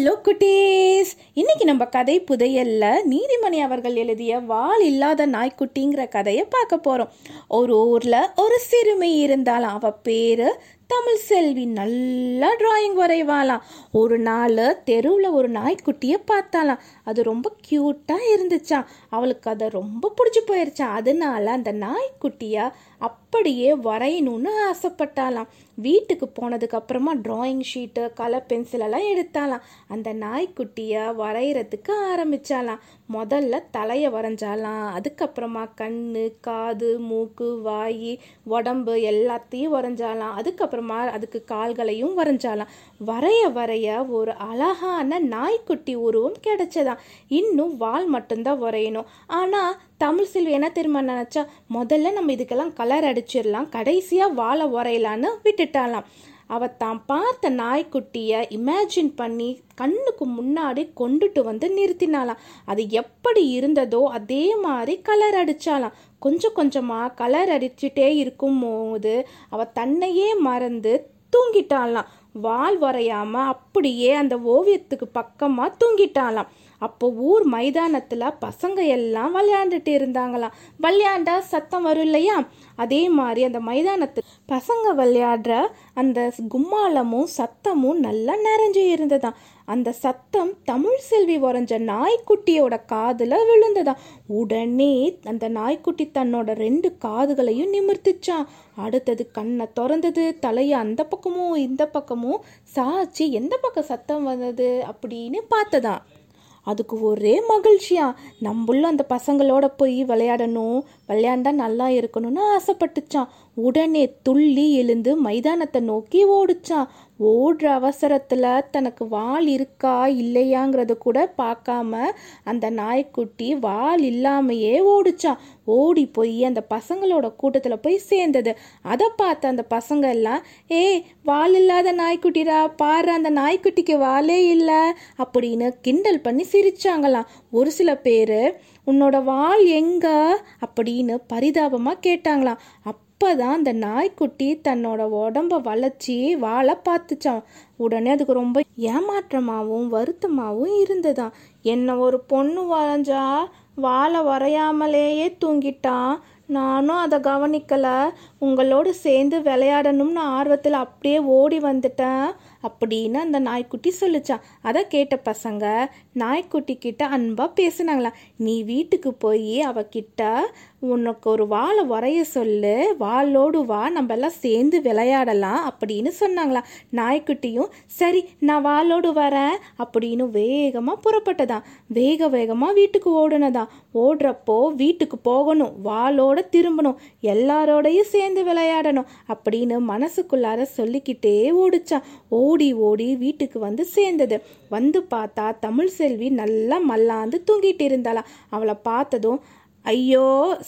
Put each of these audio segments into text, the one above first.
Hello குட்டீஸ். இன்னைக்கு நம்ம கதை புதையல்ல நீதிமணி அவர்கள் எழுதிய வால் இல்லாத நாய்க்குட்டிங்கிற கதையை பார்க்க போகிறோம் ஒரு ஊரில் ஒரு சிறுமி இருந்தாலும் அவ பேர் தமிழ் செல்வி நல்லா டிராயிங் வரைவாளாம் ஒரு நாள் தெருவில் ஒரு நாய்க்குட்டியை பார்த்தாலாம் அது ரொம்ப க்யூட்டாக இருந்துச்சா. அவளுக்கு அதை ரொம்ப பிடிச்சி போயிருச்சா. அதனால அந்த நாய்க்குட்டியை அப்படியே வரையணும்னு ஆசைப்பட்டாலாம் வீட்டுக்கு போனதுக்கு அப்புறமா டிராயிங் ஷீட்டு கலர் பென்சிலெல்லாம் எடுத்தாலாம் அந்த நாய்க்குட்டியை வரைகிறதுக்கு ஆரம்பிச்சாலாம் முதல்ல தலையை வரைஞ்சாலாம். அதுக்கப்புறமா கண் காது மூக்கு வாய் உடம்பு எல்லாத்தையும் வரைஞ்சாலாம். அதுக்கப்புறமா அதுக்கு கால்களையும் வரைஞ்சாலாம். வரைய வரைய ஒரு அழகான நாய்க்குட்டி உருவம் கிடைச்சதான் இன்னும் வால் மட்டும்தான் வரையணும். ஆனால் தமிழ் செல்வி என்ன தெரியுமா நினச்சா முதல்ல நம்ம இதுக்கெல்லாம் கலர் அடிச்சிடலாம். கடைசியாக வாழை உரையலான்னு விட்டுட்டாலாம். அவ தான் பார்த்த நாய்க்குட்டியை இமேஜின் பண்ணி கண்ணுக்கு முன்னாடி கொண்டுட்டு வந்து நிறுத்தினாலாம் அது எப்படி இருந்ததோ அதே மாதிரி கலர் அடித்தாலாம் கொஞ்சம் கொஞ்சமாக கலர் அடிச்சுட்டே இருக்கும் போது அவ தன்னையே மறந்து தூங்கிட்டாலாம் வால் வரையாமல் அப்படியே அந்த ஓவியத்துக்கு பக்கமாக தூங்கிட்டாலாம் அப்போ ஊர் மைதானத்தில் பசங்க எல்லாம் விளையாண்டுட்டு இருந்தாங்களாம். விளையாண்டா சத்தம் வரும் இல்லையா அதே மாதிரி அந்த மைதானத்து பசங்க விளையாடுற அந்த கும்மாளமும் சத்தமும் நல்லா நிறைஞ்சு இருந்ததாம். அந்த சத்தம் தமிழ் செல்வி வரைஞ்ச நாய்க்குட்டியோட காதில் விழுந்ததாம். உடனே அந்த நாய்க்குட்டி தன்னோட ரெண்டு காதுகளையும் நிமிர்த்துச்சான் அடுத்தது கண்ணை திறந்தது தலையை அந்த பக்கமும் இந்த பக்கமும் சாச்சி எந்த பக்கம் சத்தம் வந்தது? அப்படின்னு பார்த்ததான் அதுக்கு ஒரே மகிழ்ச்சியா? நம்மளும் அந்த பசங்களோட போய் விளையாடணும். விளையாண்டா நல்லா இருக்கணும்னு ஆசைப்பட்டுச்சான் உடனே துள்ளி எழுந்து மைதானத்தை நோக்கி ஓடிச்சான் ஓடுற அவசரத்தில் தனக்கு வால் இருக்கா இல்லையாங்கிறத கூட பார்க்காம அந்த நாய்க்குட்டி வால் இல்லாமையே ஓடிச்சான் ஓடி போய் அந்த பசங்களோட கூட்டத்தில் போய் சேர்ந்தது. அதை பார்த்த அந்த பசங்க எல்லாம் ஏ வால் இல்லாத நாய்க்குட்டிடா பாரு அந்த நாய்க்குட்டிக்கு வாலே இல்லை அப்படின்னு கிண்டல் பண்ணி சிரிச்சாங்களாம். ஒரு சில பேர் உன்னோட வால் எங்க? அப்படின்னு பரிதாபமாக கேட்டாங்களாம். அப்போ தான் அந்த நாய்க்குட்டி தன்னோட உடம்ப வளைச்சி வாழை பார்த்துச்சான் உடனே அதுக்கு ரொம்ப ஏமாற்றமாகவும் வருத்தமாகவும் இருந்ததாம். என்ன ஒரு பொண்ணு வரைஞ்சா வாழை வரையாமலேயே தூங்கிட்டான். நானும் அதை கவனிக்கலை. உங்களோடு சேர்ந்து விளையாடணும்னு ஆர்வத்தில் அப்படியே ஓடி வந்துட்டேன். அப்படின்னு அந்த நாய்க்குட்டி சொல்லிச்சான் அதை கேட்ட பசங்க நாய்க்குட்டி கிட்ட அன்பாக பேசினாங்களா நீ வீட்டுக்கு போய் அவகிட்ட உனக்கு ஒரு வாழை உரைய சொல்லு. வாளோடு வா நம்ம எல்லாம் சேர்ந்து விளையாடலாம் அப்படின்னு சொன்னாங்களா நாய்க்குட்டியும் சரி நான் வாளோடு வரேன் அப்படின்னு வேகமாக புறப்பட்டதான் வேக வேகமாக வீட்டுக்கு ஓடுனதான் ஓடுறப்போ வீட்டுக்கு போகணும் வாளோட திரும்பணும் எல்லாரோடையும் சேர்ந்து விளையாடணும் அப்படின்னு மனசுக்குள்ளார சொல்லிக்கிட்டே ஓடிச்சான் ஓடி ஓடி வீட்டுக்கு வந்து சேர்ந்தது. வந்து பார்த்தா தமிழ் செல்வி நல்லா மல்லாந்து தூங்கிட்டு இருந்தாளாம் அவளை பார்த்ததும் ஐயோ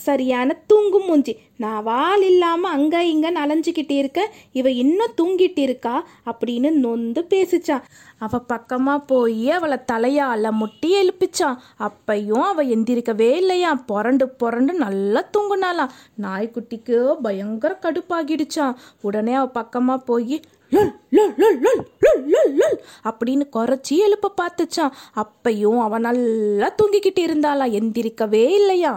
சரியான தூங்கும் மூஞ்சி. நான் வால் இல்லாமல் அங்கே இங்கே அலைஞ்சிக்கிட்டு இருக்க இவ இன்னும் தூங்கிட்டு இருக்கா அப்படின்னு நொந்து பேசிச்சான் அவ பக்கமாக போய் அவளை தலையால முட்டி எழுப்பிச்சான் அப்பையும் அவள் எந்திரிக்கவே இல்லையா. புரண்டு புரண்டு நல்லா தூங்குனாலாம் நாய்க்குட்டிக்கு பயங்கர கடுப்பாகிடுச்சான் உடனே அவள் பக்கமாக போய் அப்படின்னு குறைச்சி எழுப்ப பார்த்துச்சான் அப்பையும் அவன் நல்லா தூங்கிக்கிட்டு இருந்தாளா. எந்திரிக்கவே இல்லையா.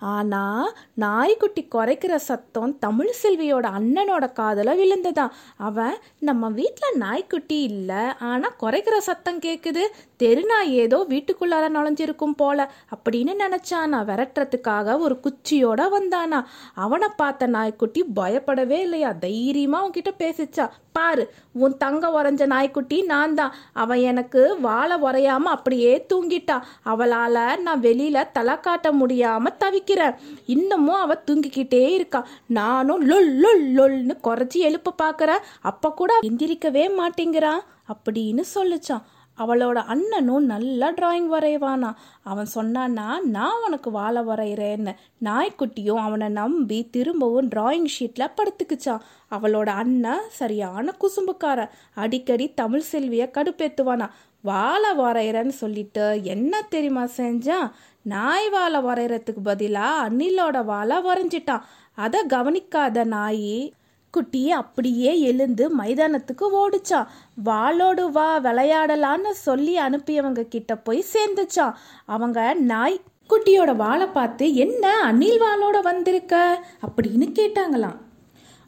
ஆனால் நாய்க்குட்டி குறைக்கிற சத்தம் தமிழ் செல்வியோட அண்ணனோட காதில் விழுந்ததான். அவன் நம்ம வீட்டில் நாய்க்குட்டி இல்லை ஆனால் குறைக்கிற சத்தம் கேட்குது தெருநாய் ஏதோ வீட்டுக்குள்ளார நுழைஞ்சிருக்கும் போல அப்படின்னு நினைச்சானா. விரட்டுறதுக்காக ஒரு குச்சியோட வந்தானா. அவனை பார்த்த நாய்க்குட்டி பயப்படவே இல்லையா. தைரியமா அவன்கிட்ட பேசிச்சா. பாரு உன் தங்க உறைஞ்ச நாய்க்குட்டி நான் தான். அவன் எனக்கு வாழை உரையாம அப்படியே தூங்கிட்டா. அவளால நான் வெளியில தலை காட்ட முடியாம தவிக்கிறேன். இன்னமும் அவ தூங்கிக்கிட்டே இருக்கா. நானும் லொல் லொல் லொல்னு குறைச்சி எழுப்ப பார்க்குறேன். அப்ப கூட எந்திரிக்கவே மாட்டேங்கிறான் அப்படின்னு சொல்லுச்சான். அவளோட அண்ணனும் நல்லா டிராயிங் வரைவானா? அவன் சொன்னான்னா நான் உனக்கு வாழை வரைகிறேன்னு நாய்க்குட்டியும் அவனை நம்பி திரும்பவும் டிராயிங் ஷீட்டில் படுத்துக்குச்சான் அவளோட அண்ணன் சரியான குசும்புக்காரன் அடிக்கடி தமிழ் செல்வியை கடுப்பேத்துவானா. வாழை வரைகிறேன்னு சொல்லிட்டு என்ன தெரியுமா செஞ்சான்? நாய் வாழை வரைகிறதுக்கு பதிலாக அண்ணிலோட வாழை வரைஞ்சிட்டான். அதை கவனிக்காத நாய் குட்டி அப்படியே எழுந்து மைதானத்துக்கு ஓடிச்சான். வாளோடு வா விளையாடலான்னு சொல்லி அனுப்பியவங்க கிட்ட போய் சேர்ந்துச்சான். அவங்க நாய் குட்டியோட வாளை பார்த்து என்ன அணில் வாளோட வந்திருக்க? அப்படின்னு கேட்டாங்களாம்.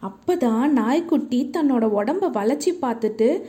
அப்போதான் நாய்க்குட்டி தன்னோட உடம்ப வளைச்சி பார்த்துட்டு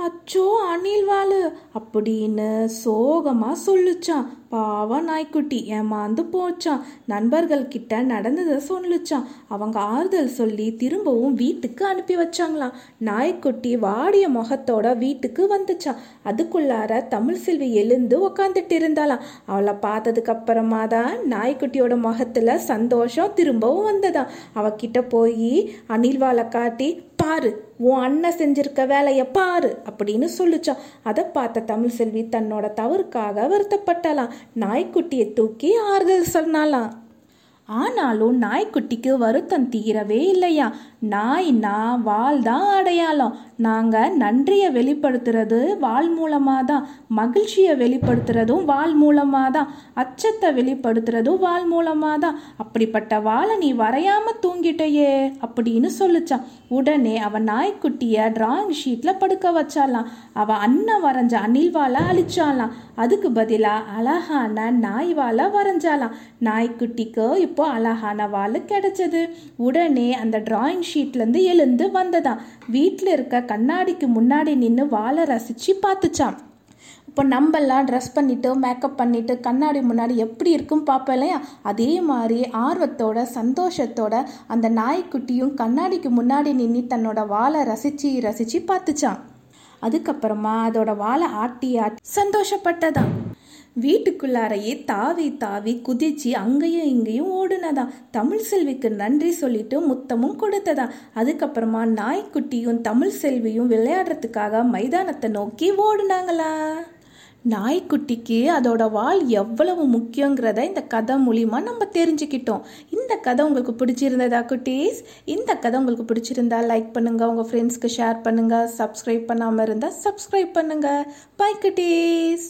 அச்சோ அணில் வாழு அப்படின்னு சோகமாக சொல்லுச்சான் பாவம் நாய்க்குட்டி ஏமாந்து போச்சான் நண்பர்கள் கிட்ட நடந்ததை சொல்லுச்சான் அவங்க ஆறுதல் சொல்லி திரும்பவும் வீட்டுக்கு அனுப்பி வச்சாங்களாம். நாய்க்குட்டி வாடிய முகத்தோட வீட்டுக்கு வந்துச்சான் அதுக்குள்ளார தமிழ் செல்வி எழுந்து உக்காந்துட்டு இருந்தாளாம். அவளை பார்த்ததுக்கு அப்புறமா தான் நாய்க்குட்டியோட முகத்துல சந்தோஷம் திரும்பவும் வந்ததாம். அவகிட்ட போய் அணில்வாளை காட்டி பாரு உன் அண்ணன் செஞ்சிருக்க வேலையை பாரு அப்படின்னு சொல்லிச்சான். அதை பார்த்த தமிழ் செல்வி தன்னோட தவறுக்காக வருத்தப்பட்டலாம். நாய்க்குட்டியை தூக்கி ஆறுதல் சொன்னாலாம். ஆனாலும் நாய்க்குட்டிக்கு வருத்தம் தீரவே இல்லையா? நாய்னா வால் தான் அடையாளம். நாங்கள் நன்றியை வெளிப்படுத்துறது வால் மூலமாக தான். மகிழ்ச்சியை வெளிப்படுத்துறதும் வால் மூலமாக தான். அச்சத்தை வெளிப்படுத்துறதும் வால் மூலமாக தான். அப்படிப்பட்ட வாளை நீ வரையாமல் தூங்கிட்டையே அப்படின்னு சொல்லுச்சான் உடனே அவன் நாய்க்குட்டியை டிராயிங் ஷீட்டில் படுக்க வச்சாலாம். அவள் அண்ணன் வரைஞ்ச அணில் வாழை அழிச்சாலாம். அதுக்கு பதிலாக அழகான நாய் வாழை வரைஞ்சாலாம். நாய்க்குட்டிக்கு இப்போ அழகான வாள் கிடைச்சது. உடனே அந்த டிராயிங் ஷீட்லேருந்து எழுந்து வந்ததாம். வீட்டில் இருக்க கண்ணாடிக்கு முன்னாடி நின்று வாழை ரசித்து பார்த்துச்சான் இப்போ நம்மெல்லாம் ட்ரெஸ் பண்ணிவிட்டு மேக்கப் பண்ணிட்டு கண்ணாடி முன்னாடி எப்படி இருக்கும் பார்ப்போம் இல்லையா? அதே மாதிரி ஆர்வத்தோட சந்தோஷத்தோட அந்த நாய்க்குட்டியும் கண்ணாடிக்கு முன்னாடி நின்று தன்னோட வாழை ரசித்து ரசித்து பார்த்துச்சான் அதுக்கப்புறமா அதோட வாழை ஆட்டி ஆட்டி சந்தோஷப்பட்டதான் வீட்டுக்குள்ளாரையே தாவி தாவி குதிச்சு அங்கேயும் இங்கேயும் ஓடுனதா. தமிழ் செல்விக்கு நன்றி சொல்லிட்டு முத்தமும் கொடுத்ததா. அதுக்கப்புறமா நாய்க்குட்டியும் தமிழ் செல்வியும் விளையாடுறதுக்காக மைதானத்தை நோக்கி ஓடுனாங்களா? நாய்க்குட்டிக்கு அதோட வால் எவ்வளவு முக்கியங்கிறத இந்த கதை மூலிமா நம்ம தெரிஞ்சுக்கிட்டோம். இந்த கதை உங்களுக்கு பிடிச்சிருந்ததா குட்டீஸ்? இந்த கதை உங்களுக்கு பிடிச்சிருந்தா லைக் பண்ணுங்க. உங்க ஃப்ரெண்ட்ஸ்க்கு ஷேர் பண்ணுங்க. சப்ஸ்கிரைப் பண்ணாமல் இருந்தால் சப்ஸ்கிரைப் பண்ணுங்க. பை குட்டீஸ்.